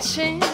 情。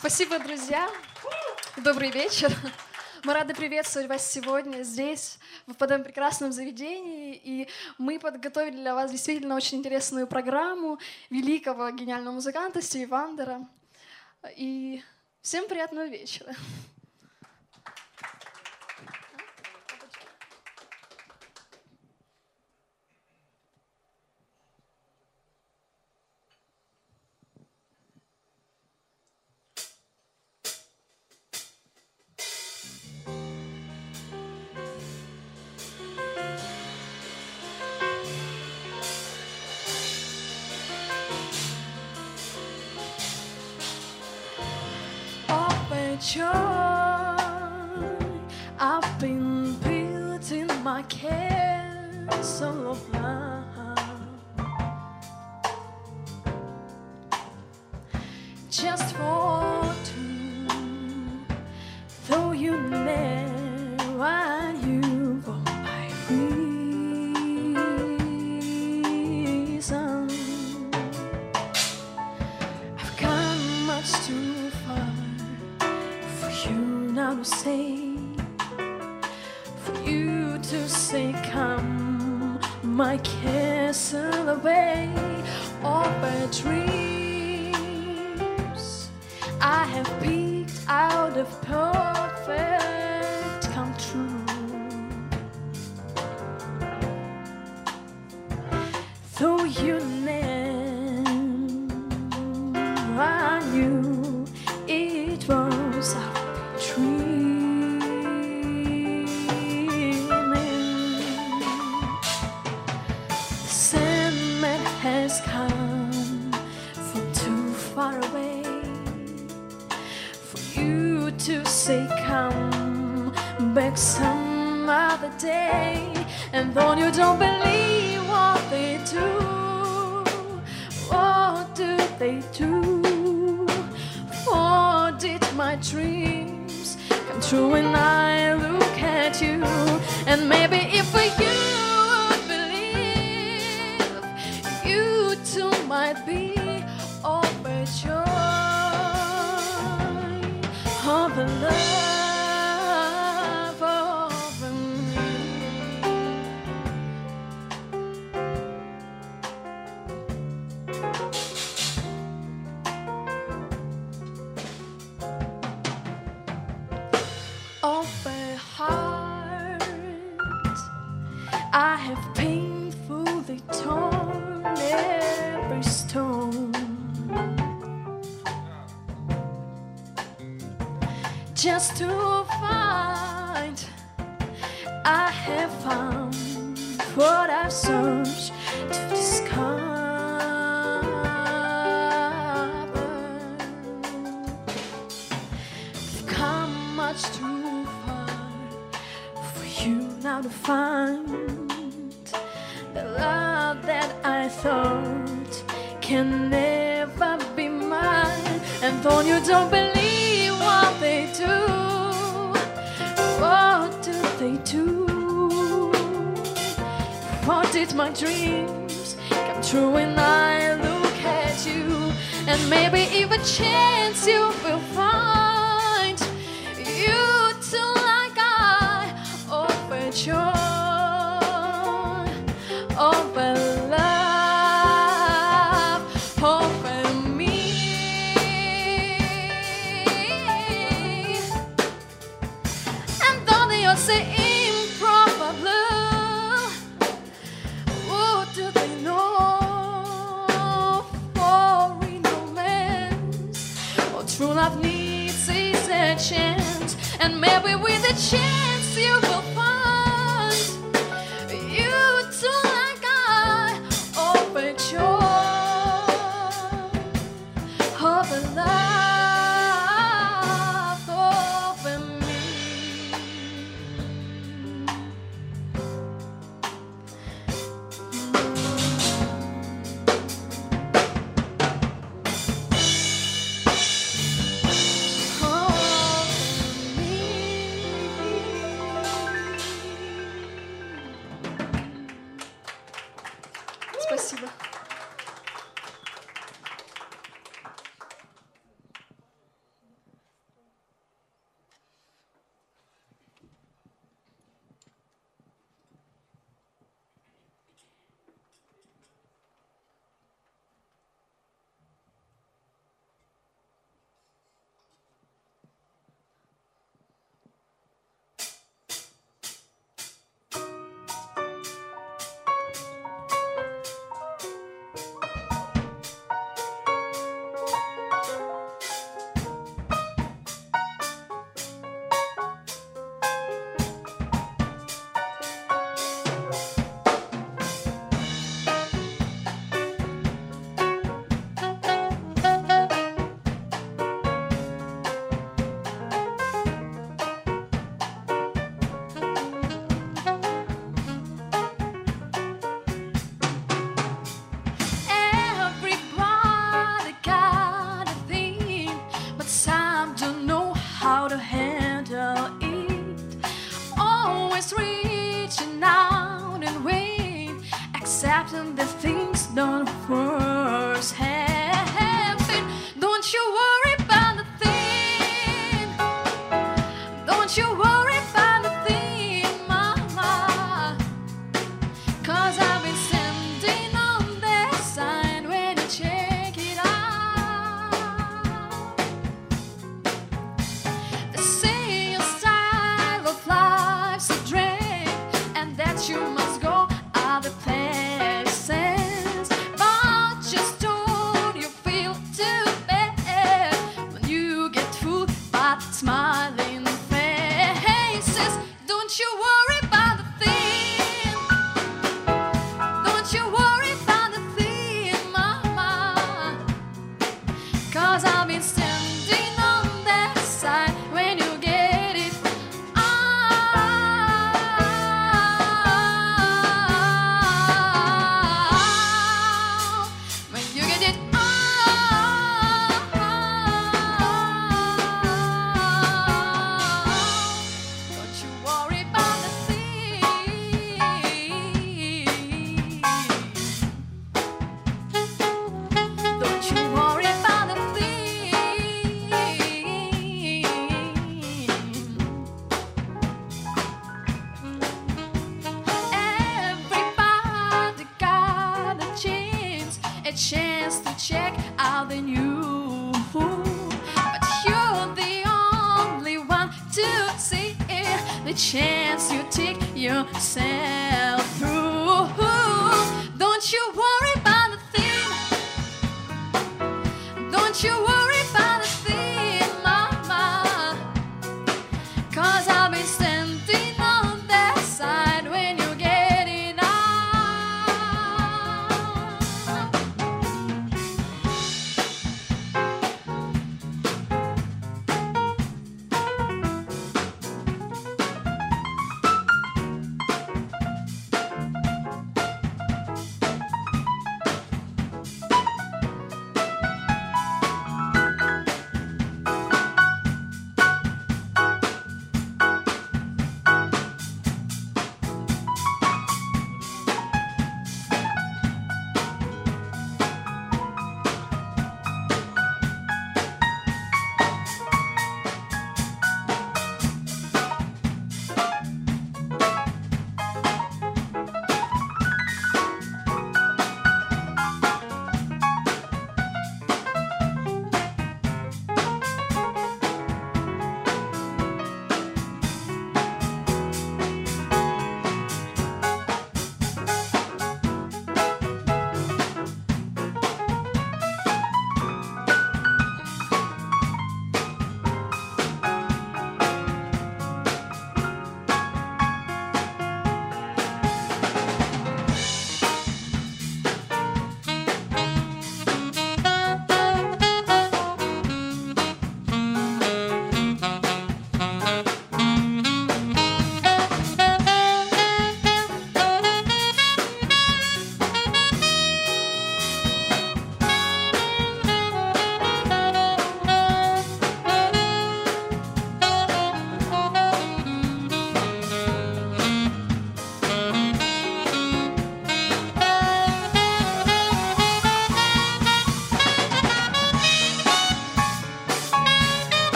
Спасибо, друзья. Добрый вечер. Мы рады приветствовать вас сегодня здесь, в этом прекрасном заведении. И мы подготовили для вас действительно очень интересную программу великого гениального музыканта Стивандера. И всем приятного вечера. Some other day. And though you don't believe what they do what do they do? What did my dreams come true when I look at you? And maybe if you would believe you too might be just to find I have found what I've searched to discover. We've come much too far for you now to find the love that I thought can never be mine. And though you don't believe they do? What did my dreams come true when I look at you? And maybe if a chance you will you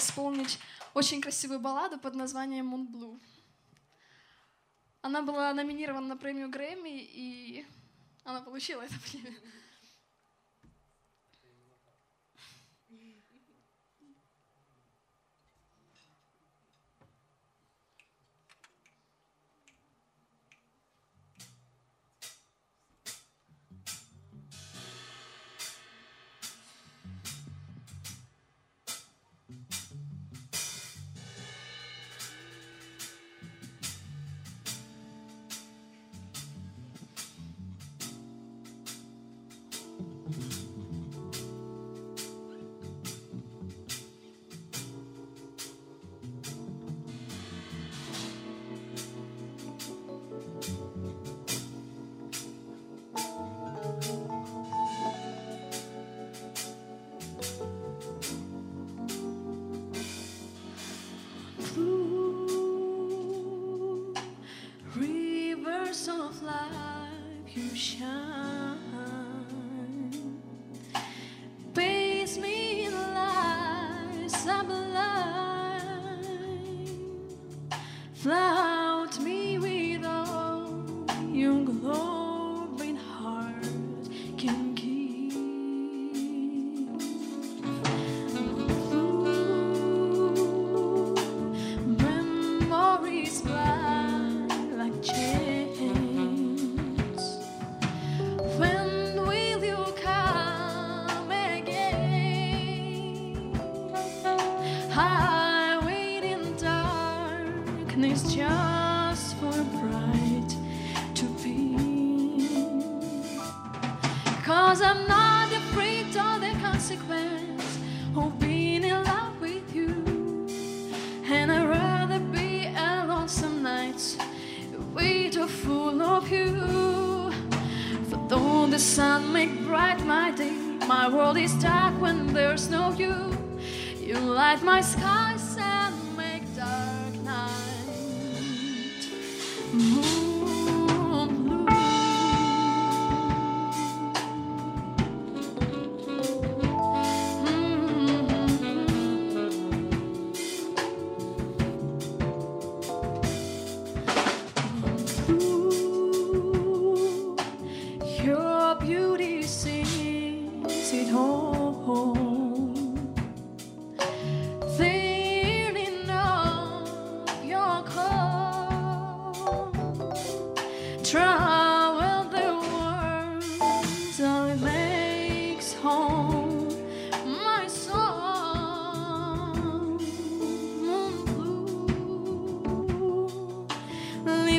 исполнить очень красивую балладу под названием «Moon Blue». Она была номинирована на премию Грэмми, и она получила эту премию.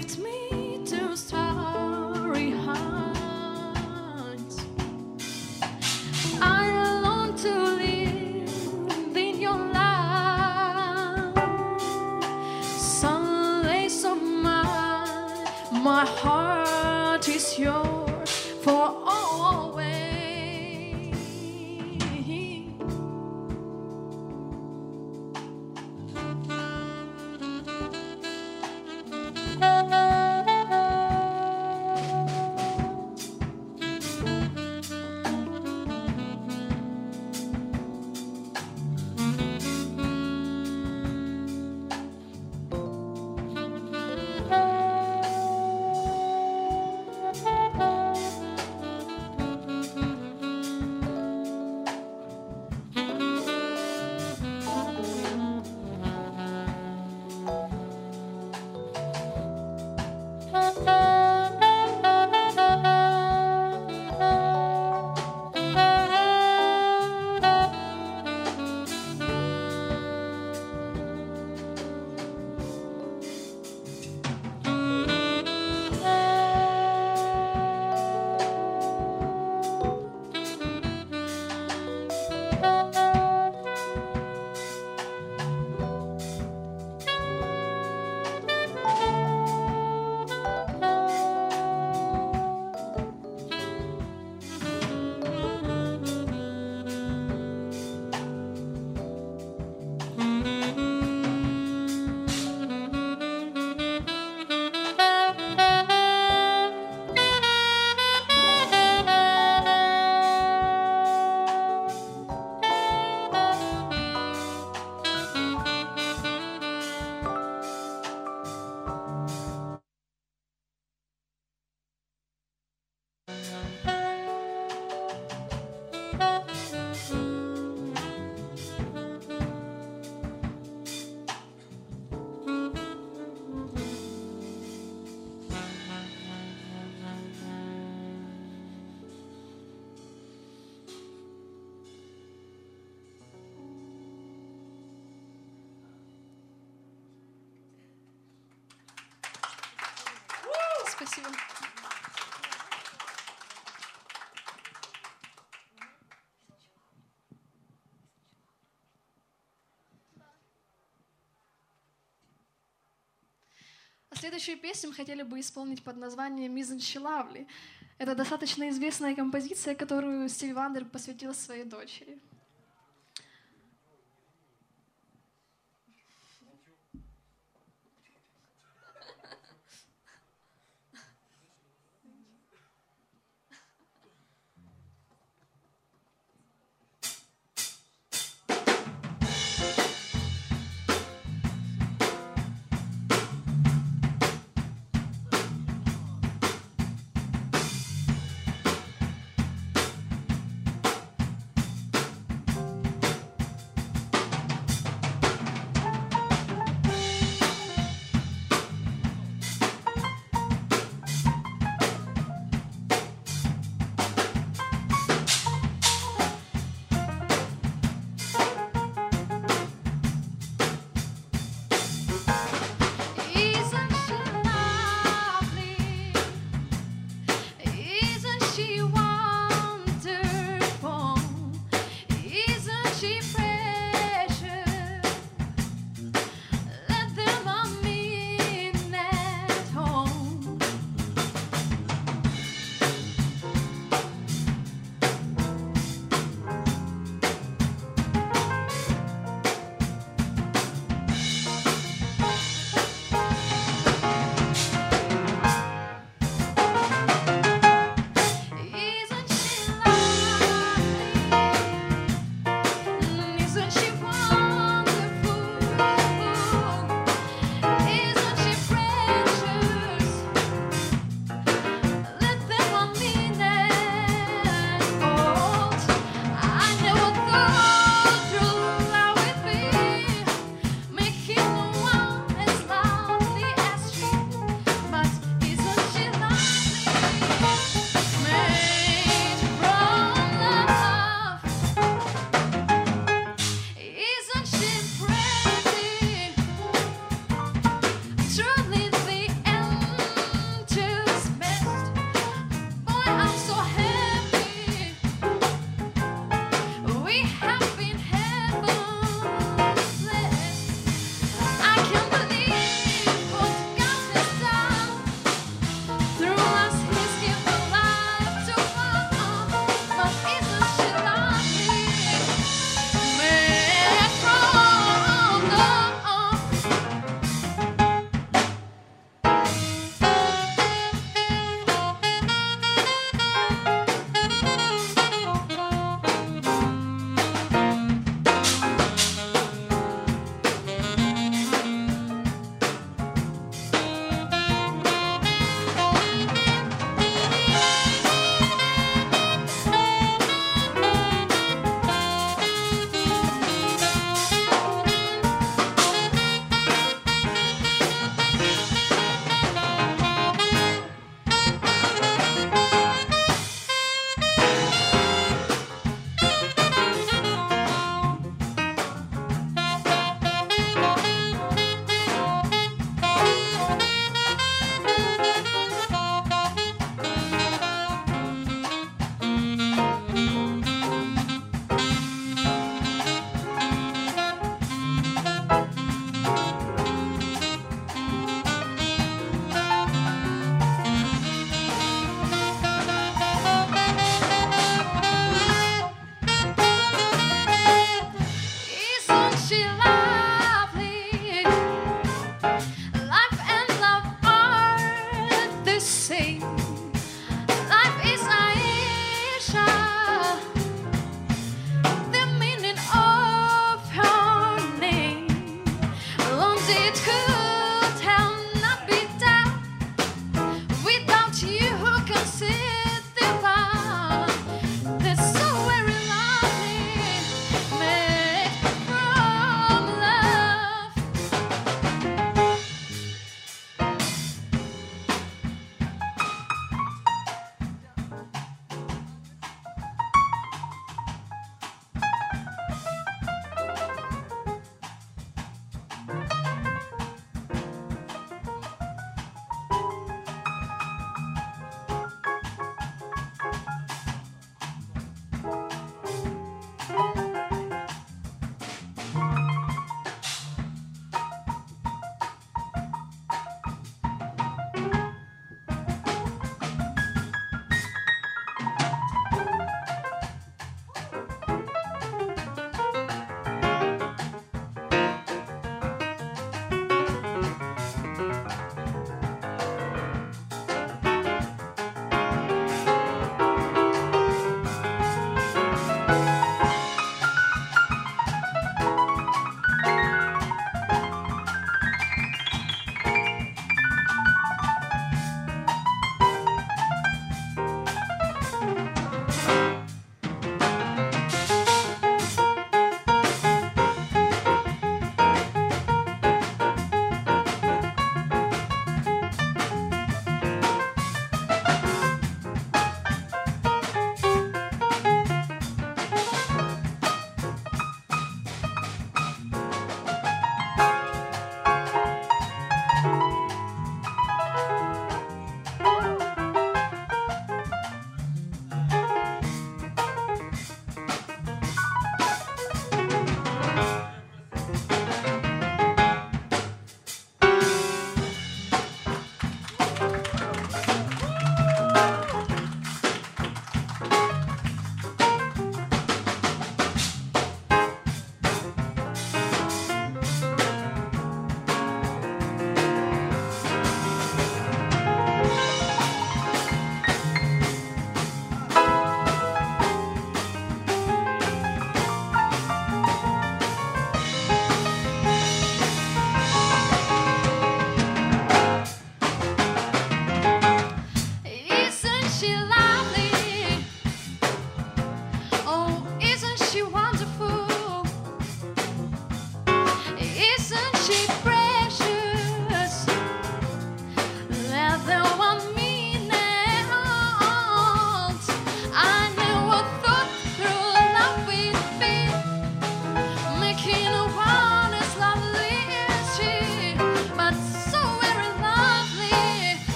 left me. Спасибо. А следующую песню мы хотели бы исполнить под названием «Мизенчелавли». Это достаточно известная композиция, которую Стиль Вандер посвятил своей дочери.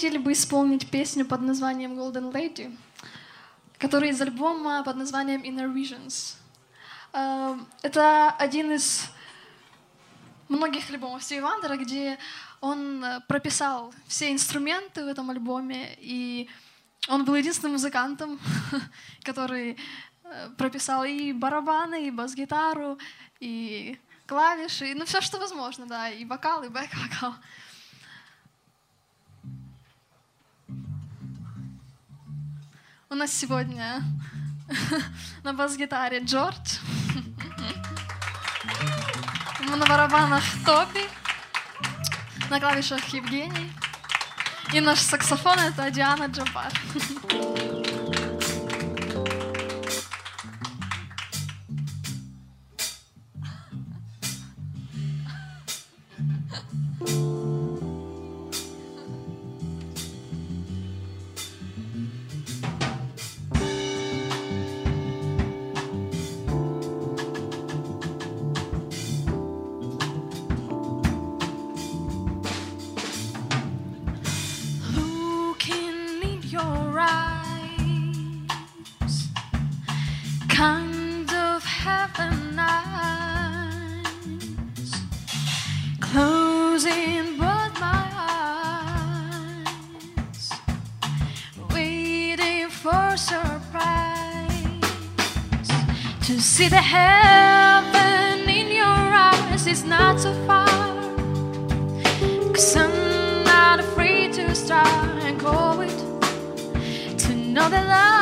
Хотели бы исполнить песню под названием Golden Lady, которая из альбома под названием Inner Visions. Э, Это один из многих альбомов Стиви Вандера, где он э, прописал все инструменты в этом альбоме, и он был единственным музыкантом, который э, прописал и барабаны, и бас-гитару, и клавиши, ну все, что возможно, да, и вокал, и бэк-вокал. У нас сегодня на бас-гитаре Джордж, на барабанах Тоби, на клавишах Евгений, и наш саксофон это Диана Джабар. see the heaven in your eyes is not so far. Cause I'm not afraid to start and go it. To know that love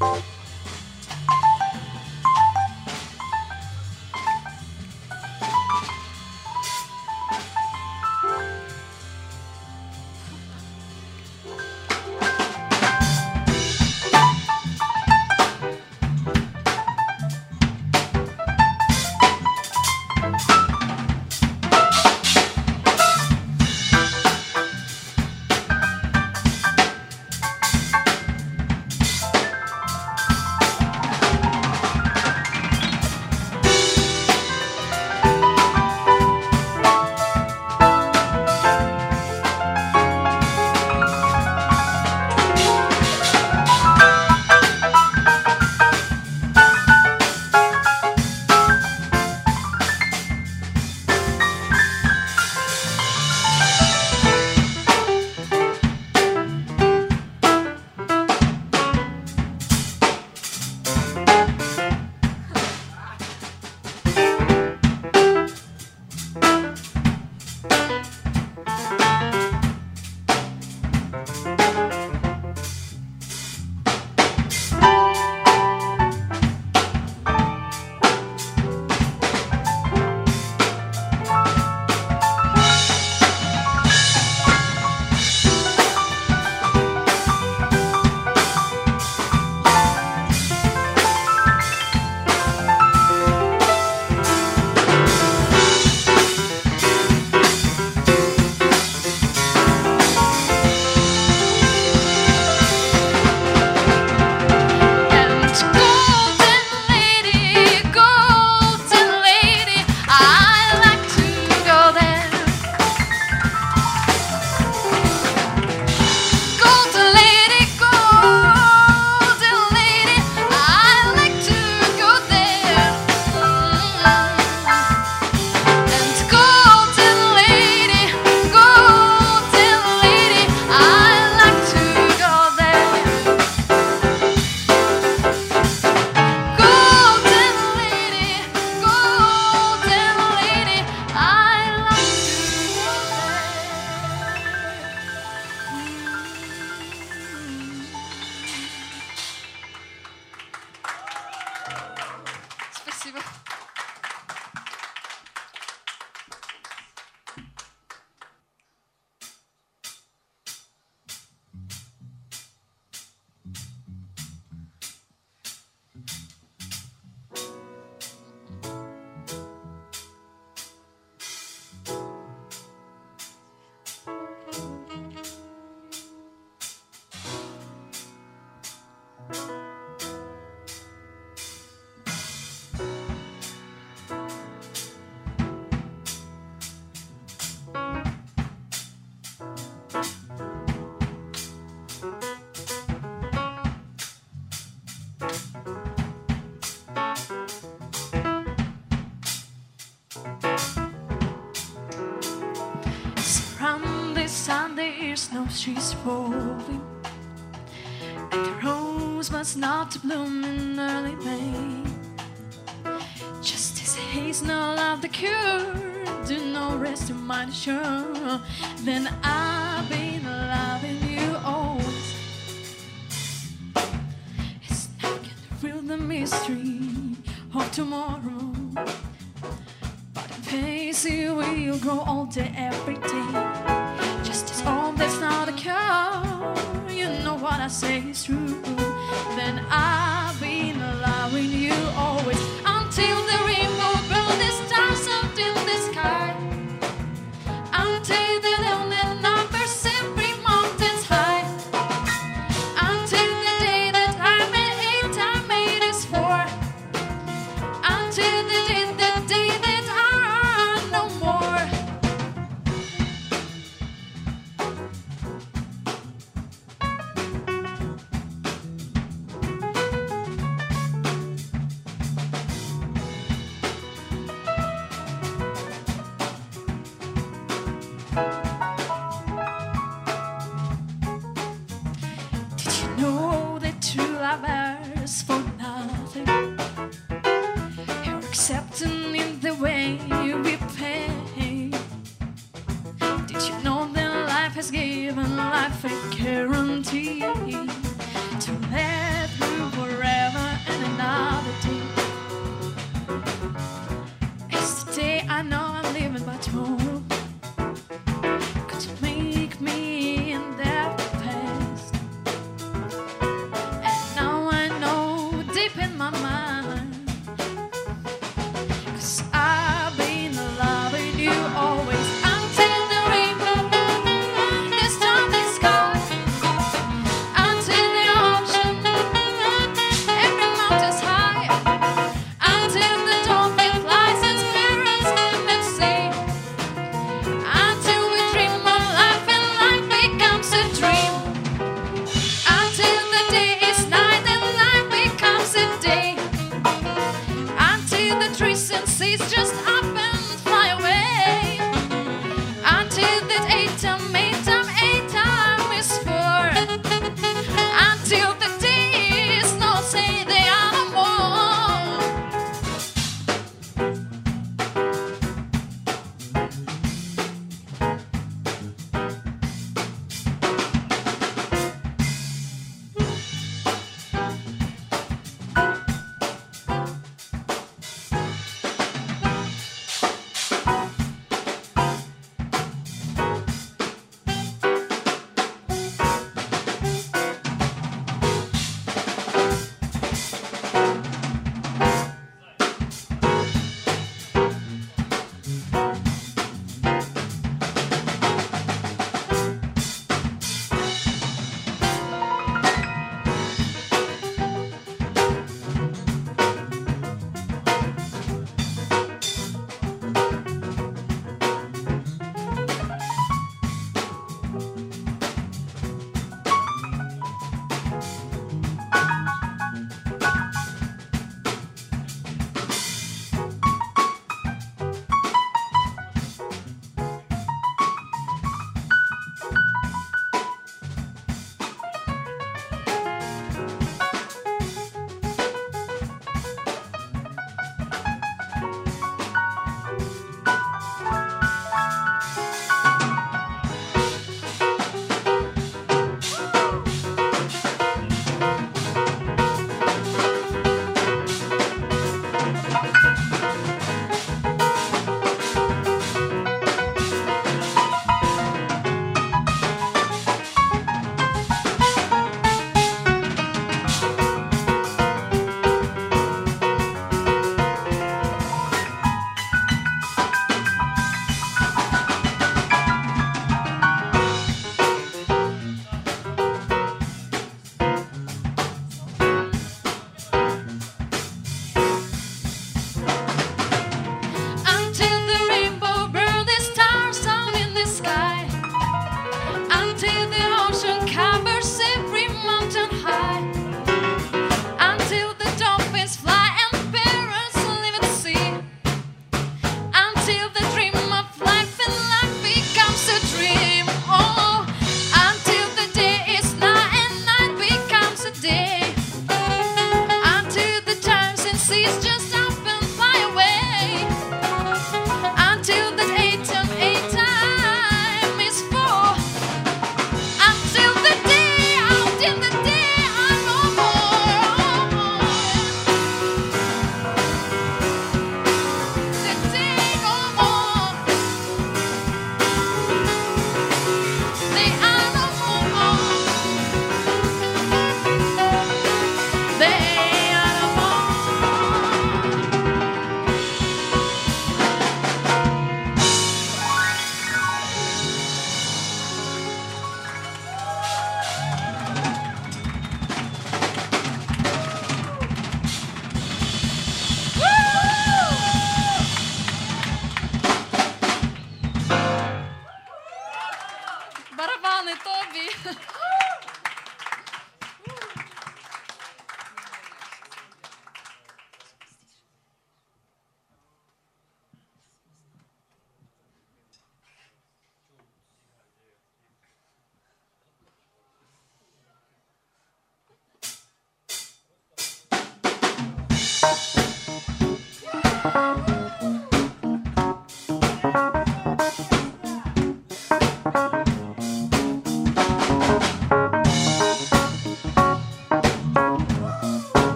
you she's falling, and the rose must not bloom in early May. Just as he's not allowed the cure, do no rest of mind sure, then I.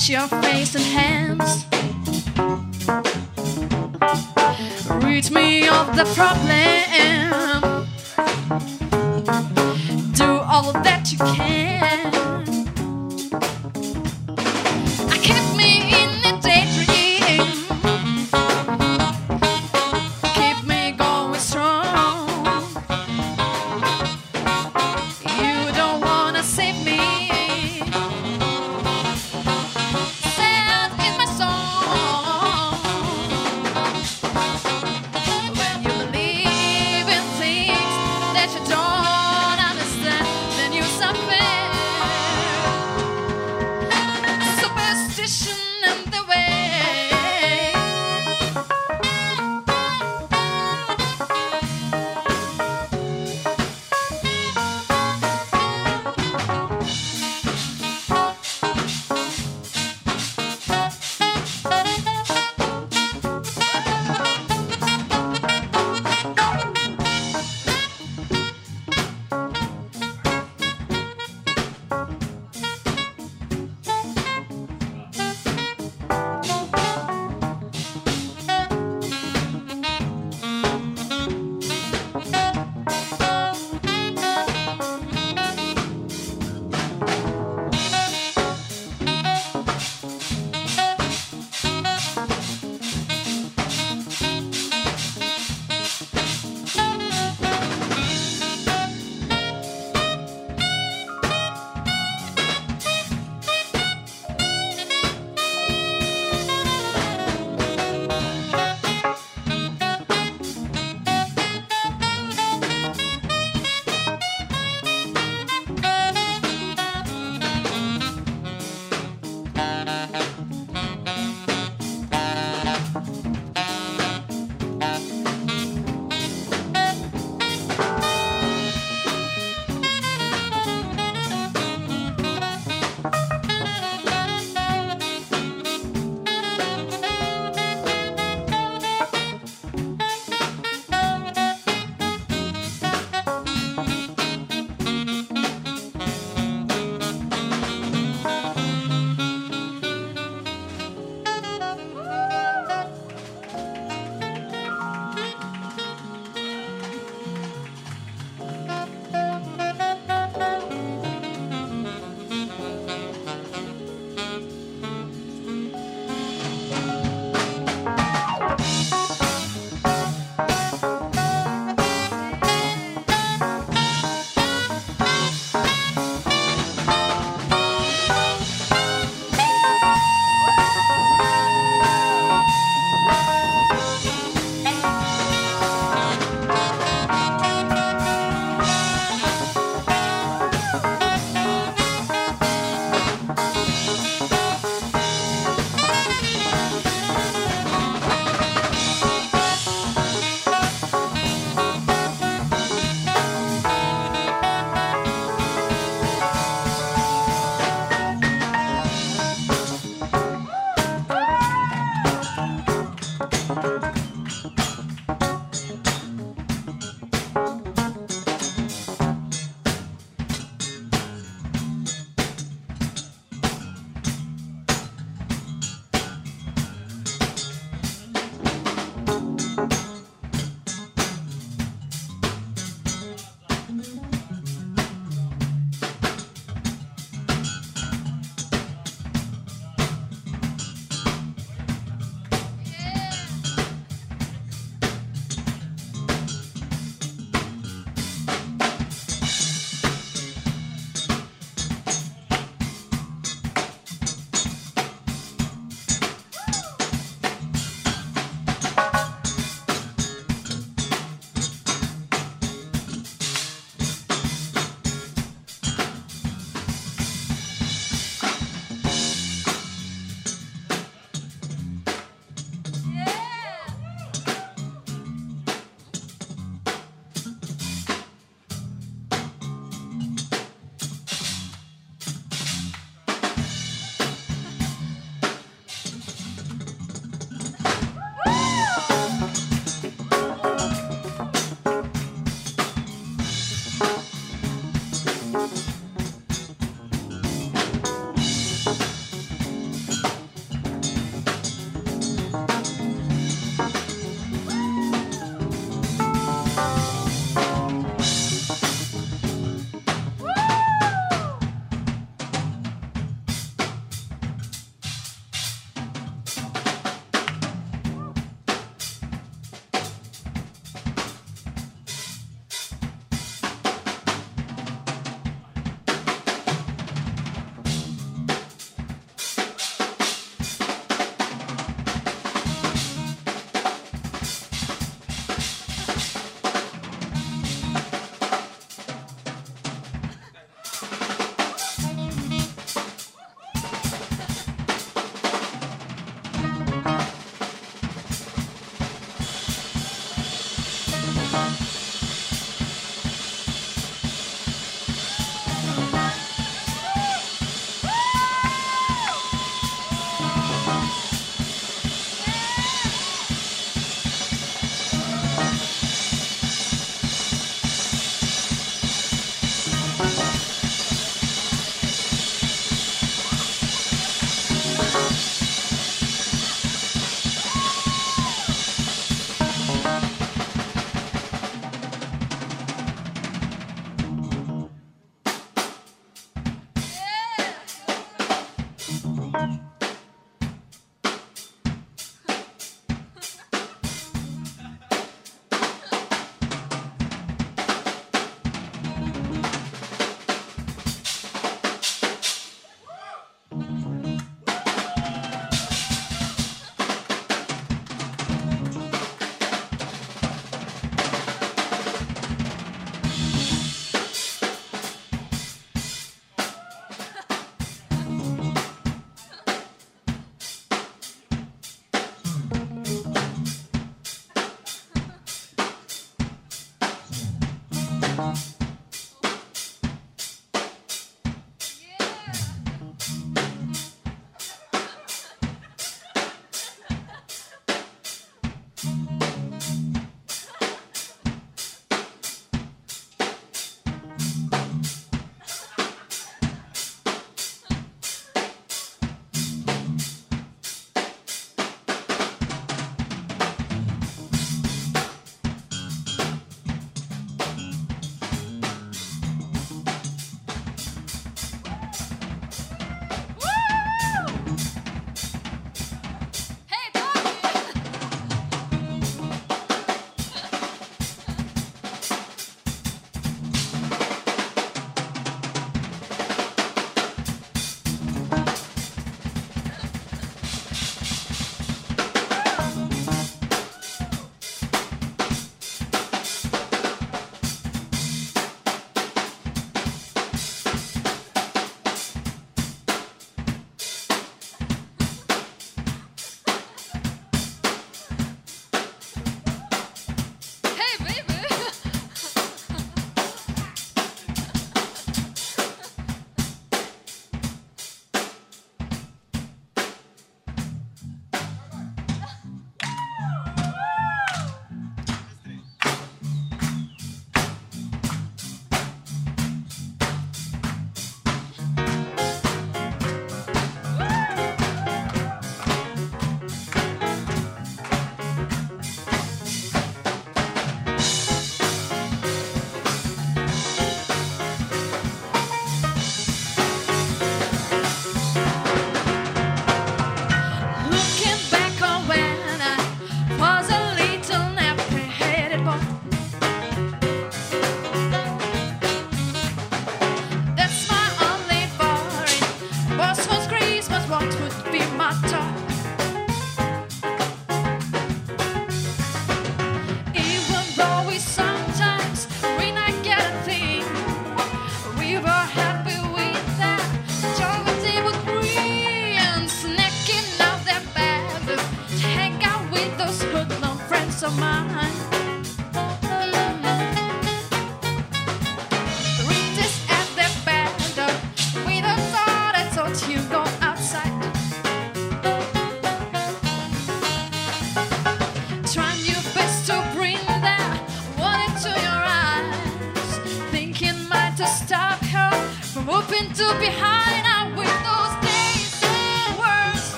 wash your face and hands. Read me of the problem.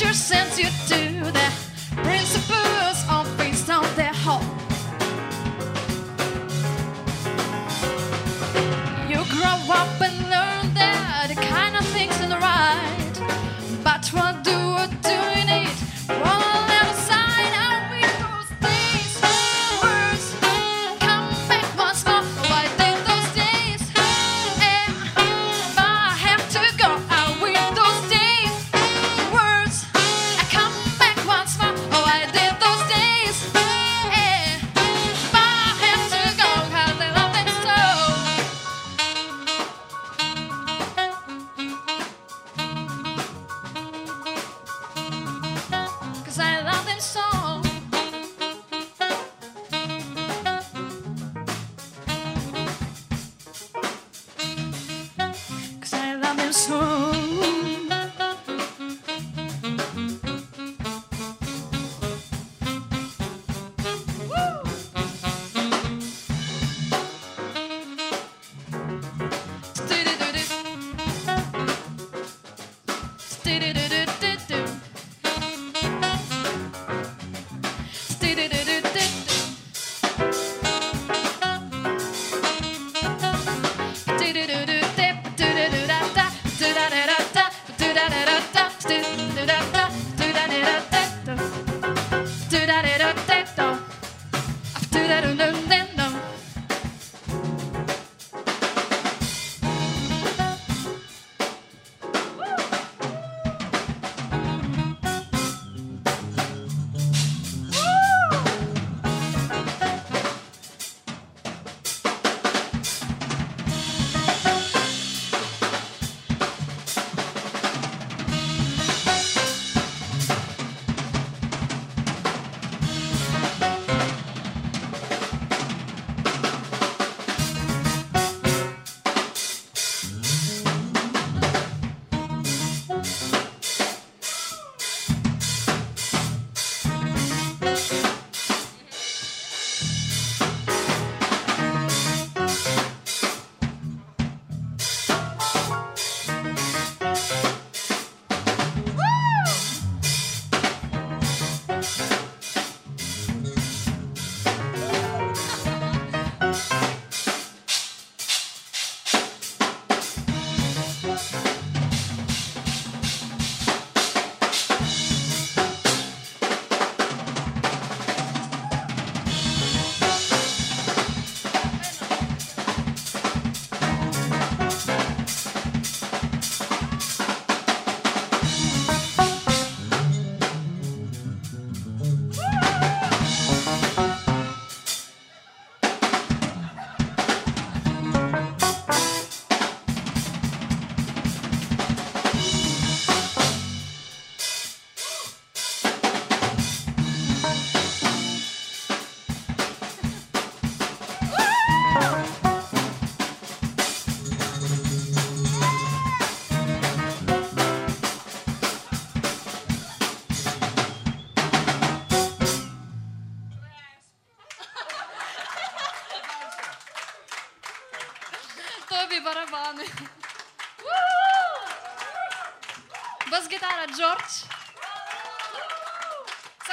your sense, you do.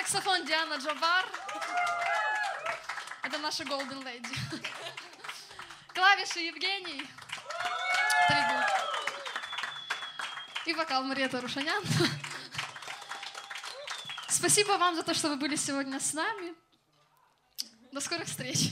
Саксофон Диана Джабар. Это наша Golden Lady. Клавиши Евгений. Трибут. И вокал Мария Тарушанян. Спасибо вам за то, что вы были сегодня с нами. До скорых встреч.